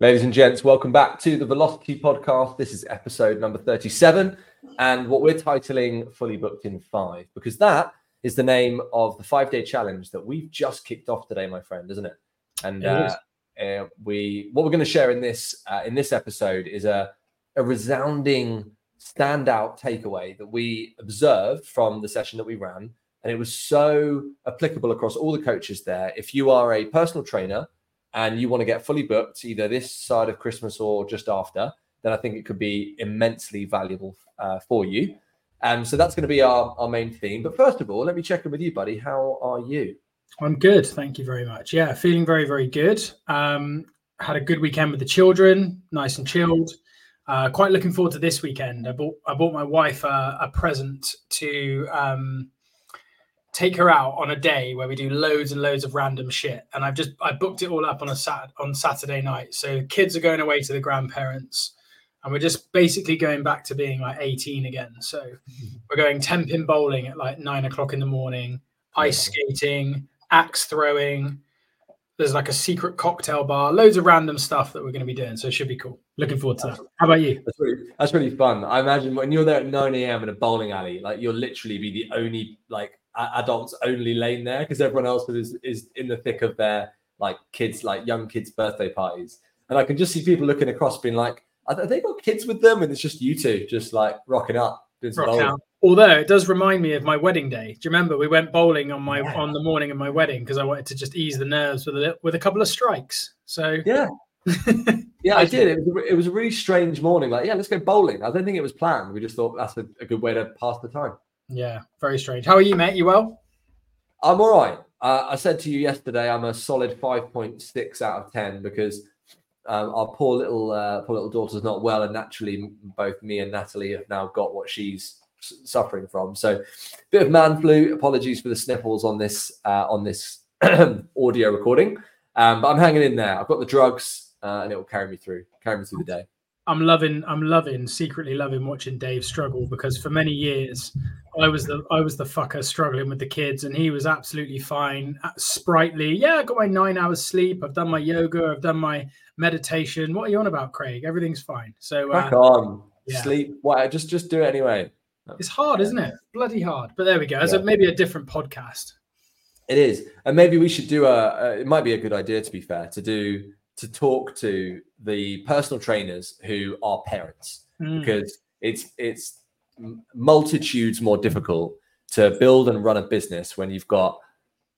Ladies and gents, welcome back to the Velocity Podcast. This is episode number 37, and what we're titling Fully Booked in Five, because that is the name of the five day challenge that we've just kicked off today, my friend, isn't it? And uh, uh, we, what we're going to share in this uh, in this episode is a, a resounding standout takeaway that we observed from the session that we ran, and it was so applicable across all the coaches there. If you are a personal trainer and you want to get fully booked either this side of Christmas or just after, then I think it could be immensely valuable uh, for you. And so that's going to be our, our main theme. But first of all, let me check in with you, buddy. How are you? I'm good. Thank you very much. Yeah, feeling very, very good. Um, had a good weekend with the children, nice and chilled. Uh, quite looking forward to this weekend. I bought I bought my wife a, a present to um, take her out on a day where we do loads and loads of random shit. And I've just I booked it all up on a sat on Saturday night. So kids are going away to the grandparents, and we're just basically going back to being like 18 again. So we're going 10 pin bowling at like nine o'clock in the morning, ice skating, axe throwing. There's like a secret cocktail bar, loads of random stuff that we're going to be doing. So it should be cool. Looking forward to that. How about you? That's really, that's really fun. I imagine when you're there at 9 a.m. in a bowling alley, like you'll literally be the only like adults only lane there because everyone else is is in the thick of their like kids, like young kids' birthday parties. And I can just see people looking across, being like, "Are they got kids with them?" And it's just you two, just like rocking up, doing some Rock out. Although it does remind me of my wedding day. Do you remember we went bowling on my yeah. on the morning of my wedding because I wanted to just ease the nerves with a with a couple of strikes. So yeah, yeah, I did. It was, a, it was a really strange morning. Like, yeah, let's go bowling. I don't think it was planned. We just thought that's a, a good way to pass the time. Yeah, very strange. How are you, mate? You well? I'm all right. Uh, I said to you yesterday, I'm a solid 5.6 out of 10 because um, our poor little uh, poor little daughter's not well, and naturally, both me and Natalie have now got what she's suffering from. So, bit of man flu. Apologies for the sniffles on this uh, on this audio recording, um, but I'm hanging in there. I've got the drugs, uh, and it will carry me through, carry me through the day. I'm loving, I'm loving, secretly loving watching Dave struggle because for many years I was the I was the fucker struggling with the kids, and he was absolutely fine, uh, sprightly. Yeah, I got my nine hours sleep. I've done my yoga. I've done my meditation. What are you on about, Craig? Everything's fine. So back uh, on yeah. sleep. Why? Just just do it anyway. It's hard, isn't it? Bloody hard. But there we go. As yeah. a, maybe a different podcast. It is, and maybe we should do a, a. It might be a good idea, to be fair, to do to talk to the personal trainers who are parents mm. because it's it's multitudes more difficult to build and run a business when you've got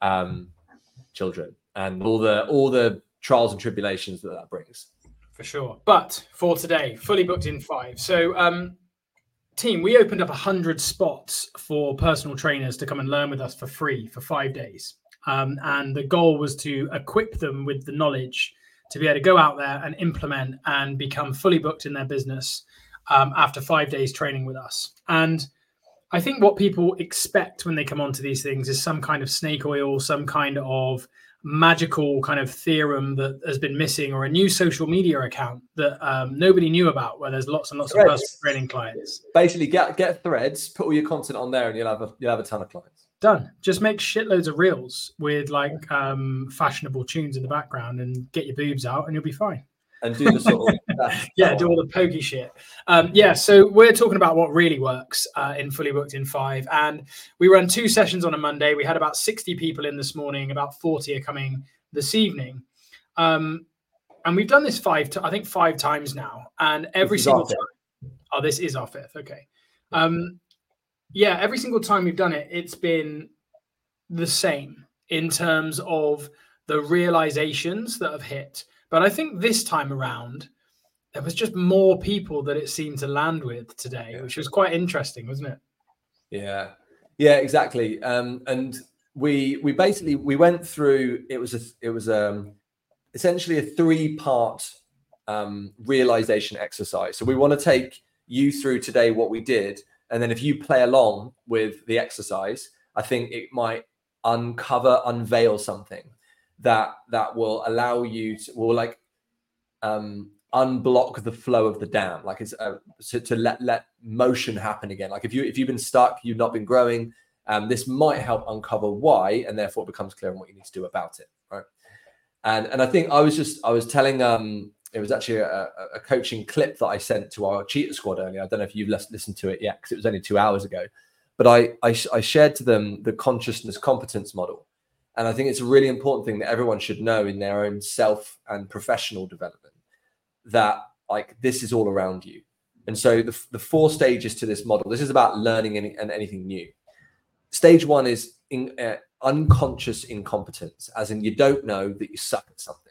um, children and all the all the trials and tribulations that that brings. For sure. But for today, fully booked in five. So, um, team, we opened up a hundred spots for personal trainers to come and learn with us for free for five days. Um, and the goal was to equip them with the knowledge to be able to go out there and implement and become fully booked in their business um, after five days training with us. And I think what people expect when they come onto these things is some kind of snake oil, some kind of magical kind of theorem that has been missing, or a new social media account that um, nobody knew about, where there's lots and lots threads. of personal training clients. Basically, get get threads, put all your content on there, and you'll have a you'll have a ton of clients. Done. Just make shitloads of reels with like um, fashionable tunes in the background and get your boobs out and you'll be fine. And do the sort of yeah, do all the pokey shit. Um, yeah, so we're talking about what really works uh, in fully booked in five, and we run two sessions on a Monday. We had about sixty people in this morning. About forty are coming this evening, um, and we've done this five. I think five times now, and every single time. Oh, this is our fifth. Okay. Um, yeah, every single time we've done it, it's been the same in terms of the realizations that have hit. But I think this time around, there was just more people that it seemed to land with today, yeah. which was quite interesting, wasn't it? Yeah, yeah, exactly. Um, and we we basically we went through. It was a it was um essentially a three part um, realization exercise. So we want to take you through today what we did and then if you play along with the exercise, I think it might uncover, unveil something that that will allow you to will like um unblock the flow of the dam. Like it's uh, to, to let let motion happen again. Like if you if you've been stuck you've not been growing um this might help uncover why and therefore it becomes clear on what you need to do about it right? And and i think i was just i was telling um it was actually a, a, coaching clip that I sent to our cheater squad earlier. I don't know if you've listened to it yet because it was only two hours ago, but I, I, I shared to them the consciousness competence model, and I think it's a really important thing that everyone should know in their own self and professional development that like this is all around you. And so the, the four stages to this model, this is about learning any, and anything new. Stage one is in, uh, unconscious incompetence, as in you don't know that you suck at something.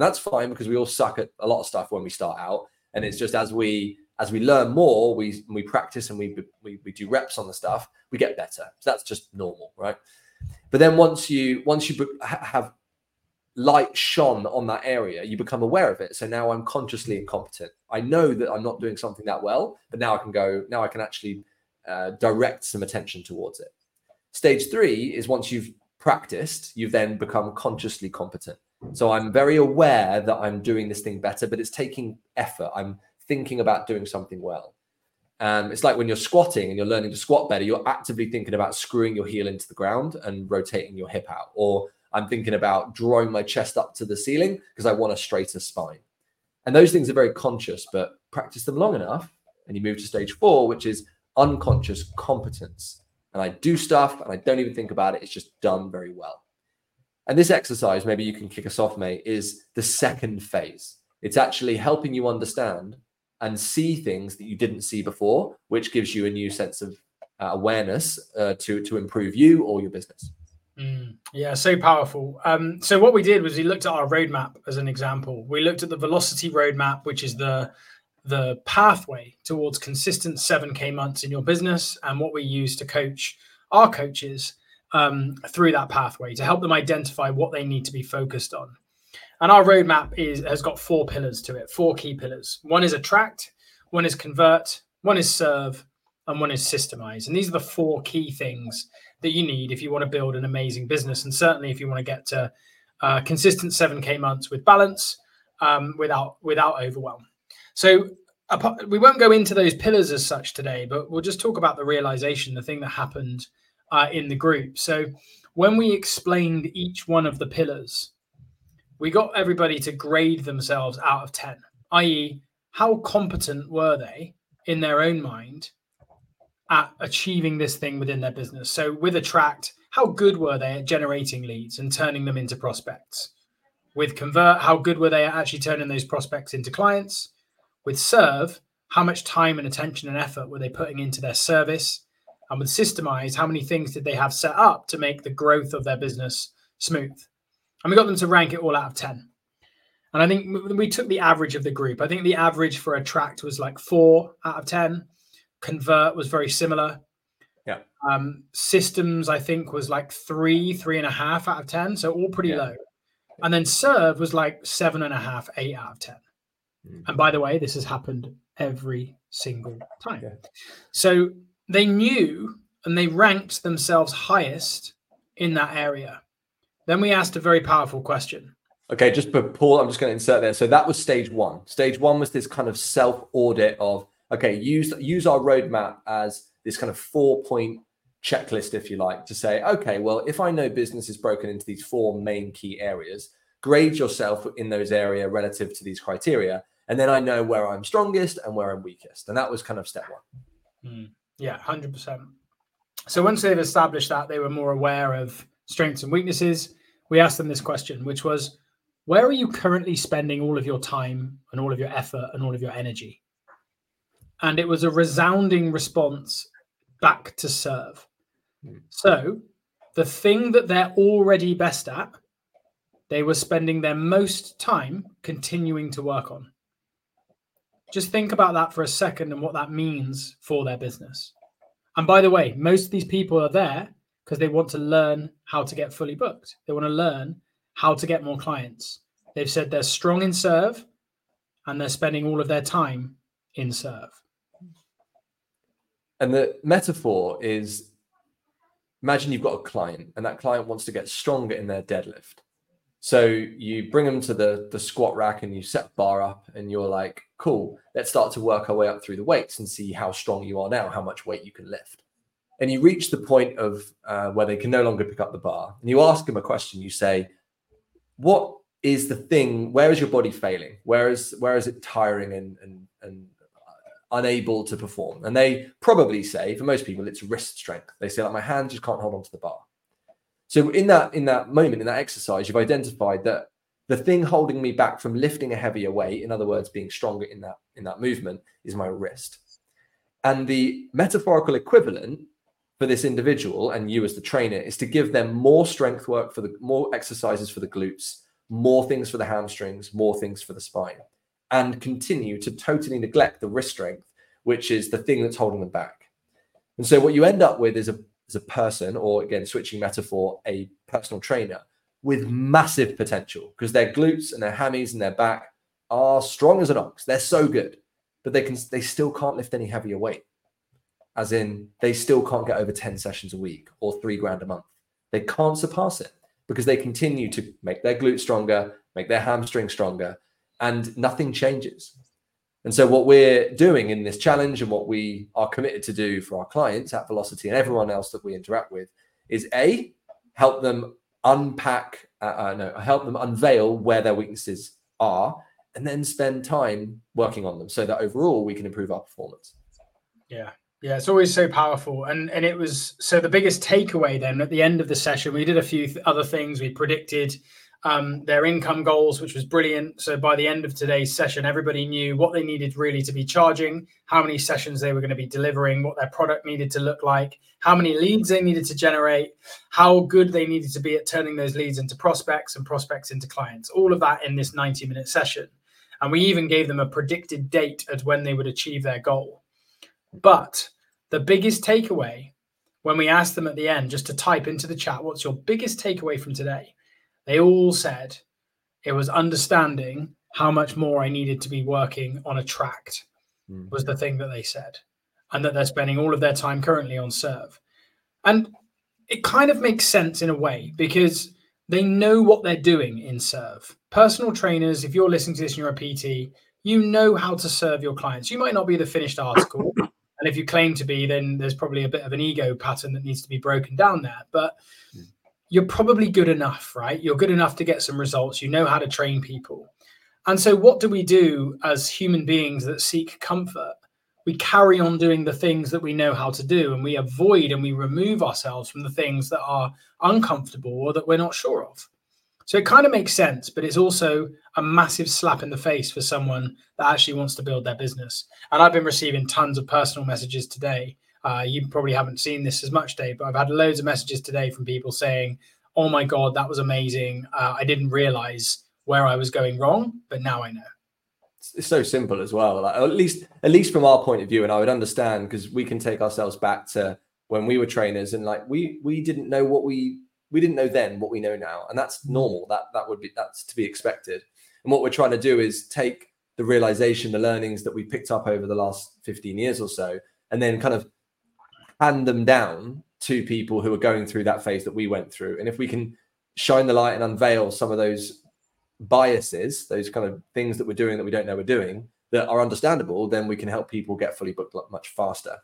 And that's fine because we all suck at a lot of stuff when we start out. And it's just as we as we learn more, we we practice and we we, we do reps on the stuff, we get better. So that's just normal, right? But then once you once you have light shone on that area, you become aware of it. So now I'm consciously incompetent. I know that I'm not doing something that well, but now I can go. Now I can actually uh, direct some attention towards it. Stage three is once you've practiced, you've then become consciously competent. So I'm very aware that I'm doing this thing better, but it's taking effort. I'm thinking about doing something well. Um, it's like when you're squatting and you're learning to squat better, you're actively thinking about screwing your heel into the ground and rotating your hip out. Or I'm thinking about drawing my chest up to the ceiling because I want a straighter spine. And those things are very conscious, but practice them long enough and you move to stage four, which is unconscious competence and I do stuff and I don't even think about it. It's just done very well. And this exercise, maybe you can kick us off, mate, is the second phase. It's actually helping you understand and see things that you didn't see before, which gives you a new sense of uh, awareness uh, to to improve you or your business. Mm, yeah, so powerful. Um, so what we did was we looked at our roadmap as an example. We looked at the velocity roadmap, which is the the pathway towards consistent 7K months in your business and what we use to coach our coaches um, through that pathway to help them identify what they need to be focused on. And our roadmap is has got four pillars to it, four key pillars. One is attract, one is convert, one is serve, and one is systemize. And these are the four key things that you need if you want to build an amazing business, and certainly if you want to get to uh, consistent 7K months with balance, um, without without overwhelm. So we won't go into those pillars as such today, but we'll just talk about the realization, the thing that happened uh, in the group. So when we explained each one of the pillars, we got everybody to grade themselves out of 10, i.e., how competent were they in their own mind at achieving this thing within their business? So with Attract, how good were they at generating leads and turning them into prospects? With Convert, how good were they at actually turning those prospects into clients? With Serve, how much time and attention and effort were they putting into their service? And with Systemize, how many things did they have set up to make the growth of their business smooth? And we got them to rank it all out of 10. And I think we took the average of the group. I think the average for Attract was like four out of 10. Convert was very similar. Yeah. Um, systems, I think, was like three, three and a half out of 10. So all pretty yeah. low. And then Serve was like seven and a half, eight out of 10. Mm. And by the way, this has happened every single time. Yeah. So they knew and they ranked themselves highest in that area. Then we asked a very powerful question. Okay, just but Paul, I'm just going to insert there. So that was stage one. Stage one was this kind of self audit of okay, use use our roadmap as this kind of four point checklist, if you like, to say, okay, well, if I know business is broken into these four main key areas, grade yourself in those area relative to these criteria and then I know where I'm strongest and where I'm weakest. And that was kind of step one. Mm. Yeah, hundred percent. So once they've established that, they were more aware of strengths and weaknesses. We asked them this question, which was, where are you currently spending all of your time and all of your effort and all of your energy? And it was a resounding response back to serve. So the thing that they're already best at, they were spending their most time continuing to work on. Just think about that for a second and what that means for their business. And by the way, most of these people are there because they want to learn how to get fully booked. They want to learn how to get more clients. They've said they're strong in serve and they're spending all of their time in serve. And the metaphor is imagine you've got a client and that client wants to get stronger in their deadlift. So you bring them to the the squat rack and you set bar up and you're like, cool, let's start to work our way up through the weights and see how strong you are now, how much weight you can lift. And you reach the point of uh, where they can no longer pick up the bar. And you ask them a question. You say, what is the thing where is your body failing where is where is it tiring and and and unable to perform and they probably say for most people it's wrist strength they say like my hand just can't hold on to the bar so in that in that moment in that exercise you've identified that the thing holding me back from lifting a heavier weight in other words being stronger in that in that movement is my wrist and the metaphorical equivalent for this individual and you as the trainer is to give them more strength work for the more exercises for the glutes more things for the hamstrings, more things for the spine, and continue to totally neglect the wrist strength, which is the thing that's holding them back. And so what you end up with is a, is a person, or again, switching metaphor, a personal trainer with massive potential because their glutes and their hammies and their back are strong as an ox. They're so good, but they can they still can't lift any heavier weight. As in, they still can't get over 10 sessions a week or three grand a month. They can't surpass it because they continue to make their glutes stronger, make their hamstring stronger, and nothing changes. And so, what we're doing in this challenge and what we are committed to do for our clients at Velocity and everyone else that we interact with is A, help them unpack, uh, uh, no, help them unveil where their weaknesses are, and then spend time working on them so that overall we can improve our performance. Yeah. Yeah, it's always so powerful. And and it was so the biggest takeaway then at the end of the session, we did a few th- other things. We predicted um, their income goals, which was brilliant. So by the end of today's session, everybody knew what they needed really to be charging, how many sessions they were going to be delivering, what their product needed to look like, how many leads they needed to generate, how good they needed to be at turning those leads into prospects and prospects into clients. All of that in this 90 minute session. And we even gave them a predicted date at when they would achieve their goal. But the biggest takeaway when we asked them at the end just to type into the chat, what's your biggest takeaway from today? They all said it was understanding how much more I needed to be working on Attract, mm. was the thing that they said, and that they're spending all of their time currently on Serve. And it kind of makes sense in a way because they know what they're doing in Serve. Personal trainers, if you're listening to this and you're a PT, you know how to serve your clients. You might not be the finished article. And if you claim to be, then there's probably a bit of an ego pattern that needs to be broken down there. But mm. You're probably good enough, right? You're good enough to get some results. You know how to train people. And so, what do we do as human beings that seek comfort? We carry on doing the things that we know how to do, and we avoid and we remove ourselves from the things that are uncomfortable or that we're not sure of. So it kind of makes sense, but it's also a massive slap in the face for someone that actually wants to build their business. And I've been receiving tons of personal messages today. Uh, you probably haven't seen this as much, Dave, but I've had loads of messages today from people saying, "Oh my god, that was amazing! Uh, I didn't realize where I was going wrong, but now I know." It's so simple as well. Like, at least, at least from our point of view, and I would understand because we can take ourselves back to when we were trainers, and like we we didn't know what we we didn't know then what we know now, and that's mm. normal. That that would be that's to be expected. And what we're trying to do is take the realization, the learnings that we picked up over the last 15 years or so, and then kind of hand them down to people who are going through that phase that we went through. And if we can shine the light and unveil some of those biases, those kind of things that we're doing that we don't know we're doing that are understandable, then we can help people get fully booked much faster.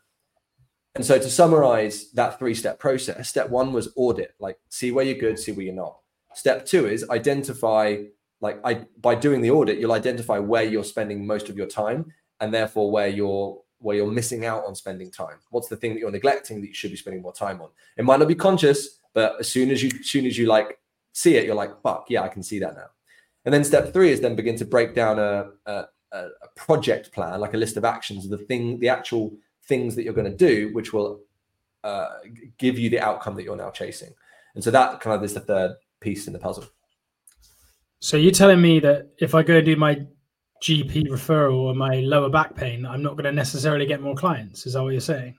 And so to summarize that three step process, step one was audit, like see where you're good, see where you're not. Step two is identify, like I by doing the audit, you'll identify where you're spending most of your time and therefore where you're where you're missing out on spending time. What's the thing that you're neglecting that you should be spending more time on? It might not be conscious, but as soon as you as soon as you like see it, you're like, fuck, yeah, I can see that now. And then step three is then begin to break down a, a, a project plan, like a list of actions, the thing, the actual things that you're going to do, which will uh, give you the outcome that you're now chasing. And so that kind of is the third piece in the puzzle. So you're telling me that if I go do my GP referral or my lower back pain, I'm not going to necessarily get more clients. Is that what you're saying?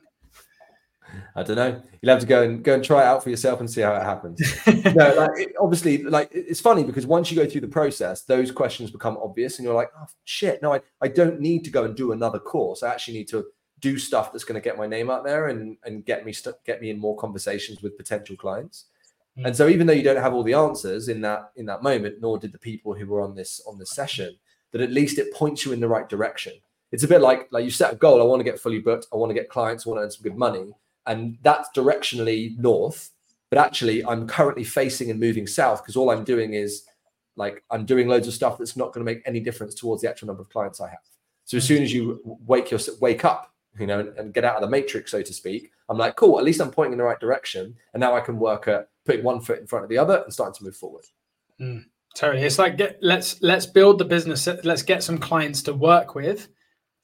I don't know. You'll have to go and go and try it out for yourself and see how it happens. no, like it, obviously, like it's funny because once you go through the process, those questions become obvious, and you're like, "Oh shit, no, I, I don't need to go and do another course. I actually need to do stuff that's going to get my name out there and and get me st- get me in more conversations with potential clients. Mm. And so even though you don't have all the answers in that in that moment, nor did the people who were on this on this session, that at least it points you in the right direction. It's a bit like like you set a goal. I want to get fully booked. I want to get clients. I want to earn some good money, and that's directionally north. But actually, I'm currently facing and moving south because all I'm doing is like I'm doing loads of stuff that's not going to make any difference towards the actual number of clients I have. So as soon as you wake your wake up, you know, and, and, get out of the matrix, so to speak, I'm like, cool. At least I'm pointing in the right direction, and now I can work at putting one foot in front of the other and starting to move forward. Mm, totally, it's like get, let's let's build the business. Let's get some clients to work with.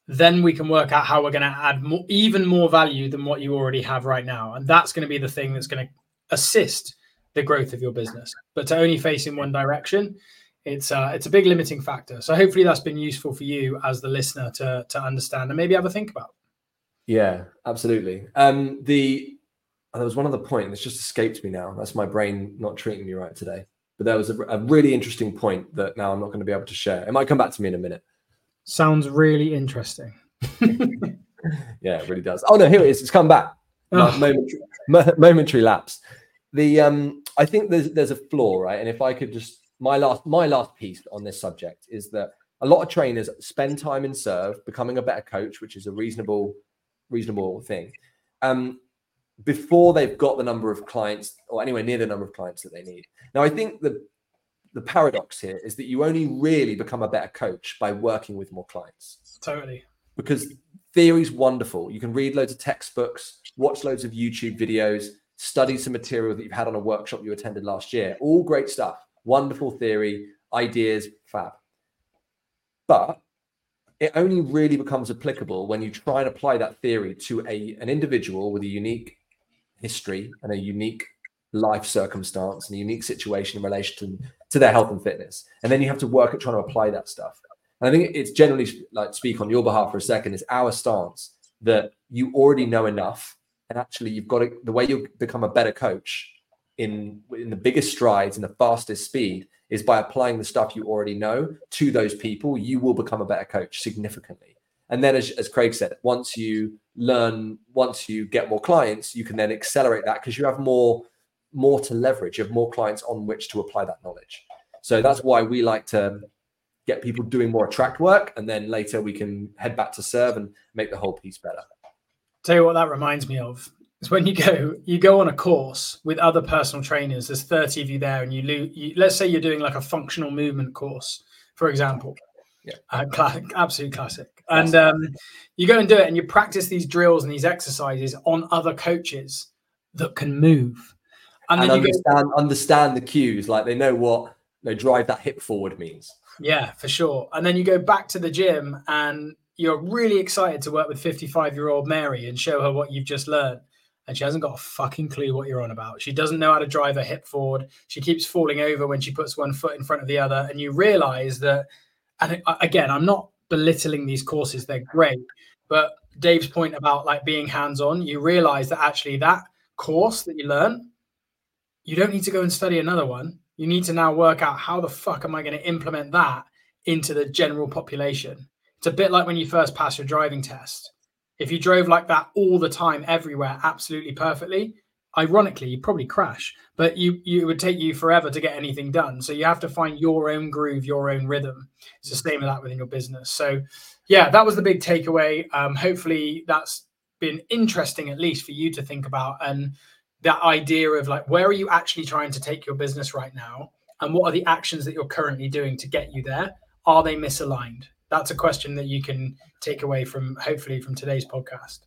Then we can work out how we're going to add more, even more value than what you already have right now, and that's going to be the thing that's going to assist the growth of your business. But to only face in one direction, it's uh, it's a big limiting factor. So hopefully that's been useful for you as the listener to to understand and maybe have a think about. Yeah, absolutely. Um, the oh, there was one other point that's just escaped me now. That's my brain not treating me right today. But there was a, a really interesting point that now I'm not going to be able to share. It might come back to me in a minute. Sounds really interesting. yeah, it really does. Oh no, here it is. It's come back. Oh. Momentary, momentary lapse. The um, I think there's there's a flaw, right? And if I could just my last my last piece on this subject is that a lot of trainers spend time in serve becoming a better coach, which is a reasonable reasonable thing. Um, before they've got the number of clients or anywhere near the number of clients that they need. Now, I think the the paradox here is that you only really become a better coach by working with more clients. Totally. Because theory's wonderful. You can read loads of textbooks, watch loads of YouTube videos, study some material that you've had on a workshop you attended last year. All great stuff wonderful theory, ideas, fab. But it only really becomes applicable when you try and apply that theory to a, an individual with a unique history and a unique life circumstance and a unique situation in relation to, to their health and fitness. And then you have to work at trying to apply that stuff. And I think it's generally like speak on your behalf for a second, is our stance that you already know enough. And actually, you've got to, the way you become a better coach in in the biggest strides and the fastest speed is by applying the stuff you already know to those people you will become a better coach significantly and then as, as craig said once you learn once you get more clients you can then accelerate that because you have more more to leverage. You have more clients on which to apply that knowledge. So that's why we like to get people doing more attract work and then later we can head back to serve and make the whole piece better. Tell you what that reminds me of is when you go you go on a course with other personal trainers there's 30 of you there and you, lose, you let's say you're doing like a functional movement course for example yeah. Uh, classic absolute classic. And um, you go and do it and you practice these drills and these exercises on other coaches that can move. And, and understand go, understand the cues like they know what they drive that hip forward means. Yeah for sure. And then you go back to the gym and you're really excited to work with 55 year old Mary and show her what you've just learned. And she hasn't got a fucking clue what you're on about. She doesn't know how to drive her hip forward. She keeps falling over when she puts one foot in front of the other. And you realize that, and again, I'm not belittling these courses, they're great. But Dave's point about like being hands on, you realize that actually that course that you learn, you don't need to go and study another one. You need to now work out how the fuck am I going to implement that into the general population. It's a bit like when you first pass your driving test if you drove like that all the time, everywhere, absolutely perfectly, ironically, you'd probably crash. But you you would take you forever to get anything done. So you have to find your own groove, your own rhythm. It's the same with that within your business. So yeah, that was the big takeaway. Um, hopefully that's been interesting at least for you to think about and that idea of like where are you actually trying to take your business right now and what are the actions that you're currently doing to get you there are they misaligned that's a question that you can take away from hopefully from today's podcast.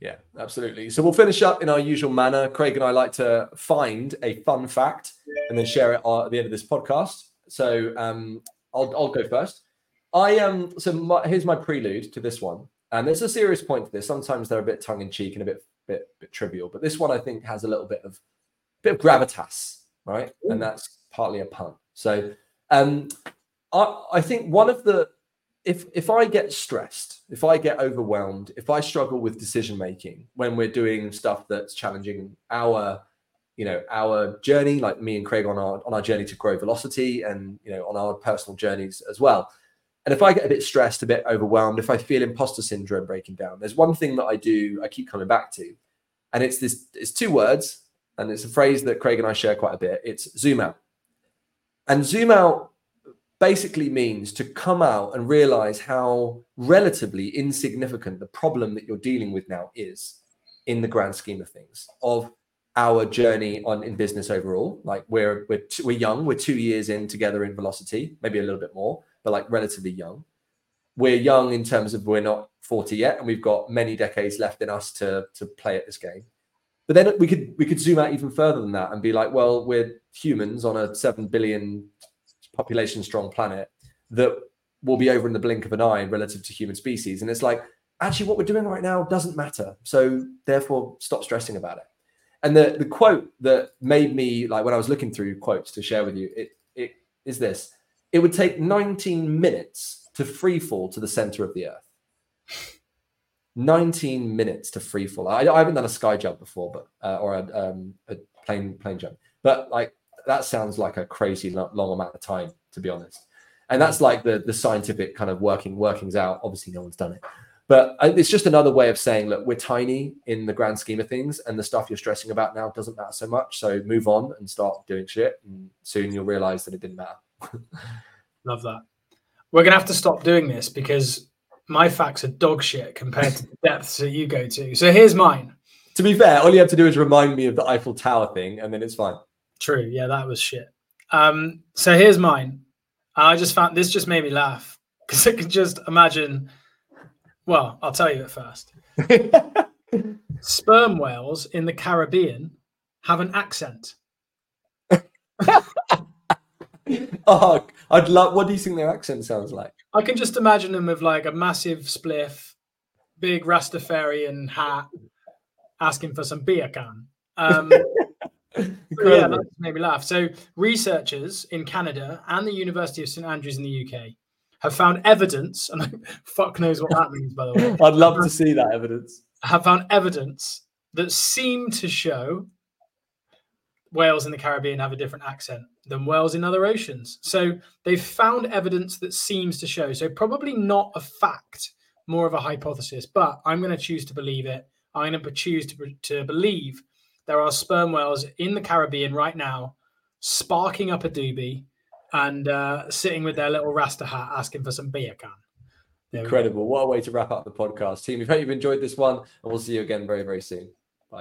Yeah, absolutely. So we'll finish up in our usual manner. Craig and I like to find a fun fact and then share it at the end of this podcast. So um, I'll, I'll go first. I um so my, here's my prelude to this one, and there's a serious point to this. Sometimes they're a bit tongue in cheek and a bit bit bit trivial, but this one I think has a little bit of bit of gravitas, right? And that's partly a pun. So um, I I think one of the if if I get stressed, if I get overwhelmed, if I struggle with decision making when we're doing stuff that's challenging our, you know, our journey, like me and Craig on our on our journey to grow velocity, and you know, on our personal journeys as well. And if I get a bit stressed, a bit overwhelmed, if I feel imposter syndrome breaking down, there's one thing that I do, I keep coming back to, and it's this. It's two words, and it's a phrase that Craig and I share quite a bit. It's zoom out. And zoom out basically means to come out and realize how relatively insignificant the problem that you're dealing with now is in the grand scheme of things of our journey on in business overall. Like we're we're t- we're young, we're two years in together in Velocity, maybe a little bit more, but like relatively young. We're young in terms of we're not 40 yet, and we've got many decades left in us to to play at this game. But then we could we could zoom out even further than that and be like, well, we're humans on a seven billion population strong planet that will be over in the blink of an eye relative to human species. And it's like, actually, what we're doing right now doesn't matter. So therefore, stop stressing about it. And the the quote that made me like when I was looking through quotes to share with you, it it is this: it would take 19 minutes to free fall to the center of the earth. 19 minutes to free fall. I, I haven't done a sky jump before, but uh, or a, um, a plane plane jump, but like that sounds like a crazy long amount of time, to be honest. And hmm. that's like the the scientific kind of working workings out. Obviously, no one's done it, but it's just another way of saying, look, we're tiny in the grand scheme of things, and the stuff you're stressing about now doesn't matter so much. So move on and start doing shit, and soon you'll realize that it didn't matter. Love that. We're gonna have to stop doing this because my facts are dog shit compared to the depths that you go to. So here's mine. To be fair, all you have to do is remind me of the Eiffel Tower thing, and then it's fine. True. Yeah, that was shit. Um, so here's mine. I just found this just made me laugh because I can just imagine. Well, I'll tell you it first. Sperm whales in the Caribbean have an accent. oh, I'd love. What do you think their accent sounds like? I can just imagine them with like a massive spliff, big Rastafarian hat, asking for some beer can. Um, yeah, that made me laugh. So, researchers in Canada and the University of St Andrews in the UK have found evidence, and fuck knows what that means, by the way. I'd love to see that evidence. Have found evidence that seem to show whales in the Caribbean have a different accent than whales in other oceans. So they've found evidence that seems to show. So probably not a fact, more of a hypothesis, but I'm going to choose to believe it. I'm going to choose to, to believe there are sperm whales in the Caribbean right now, sparking up a doobie and uh, sitting with their little rasta hat asking for some beer can. Incredible. What a way to wrap up the podcast, team. We hope you've enjoyed this one, and we'll see you again very, very soon.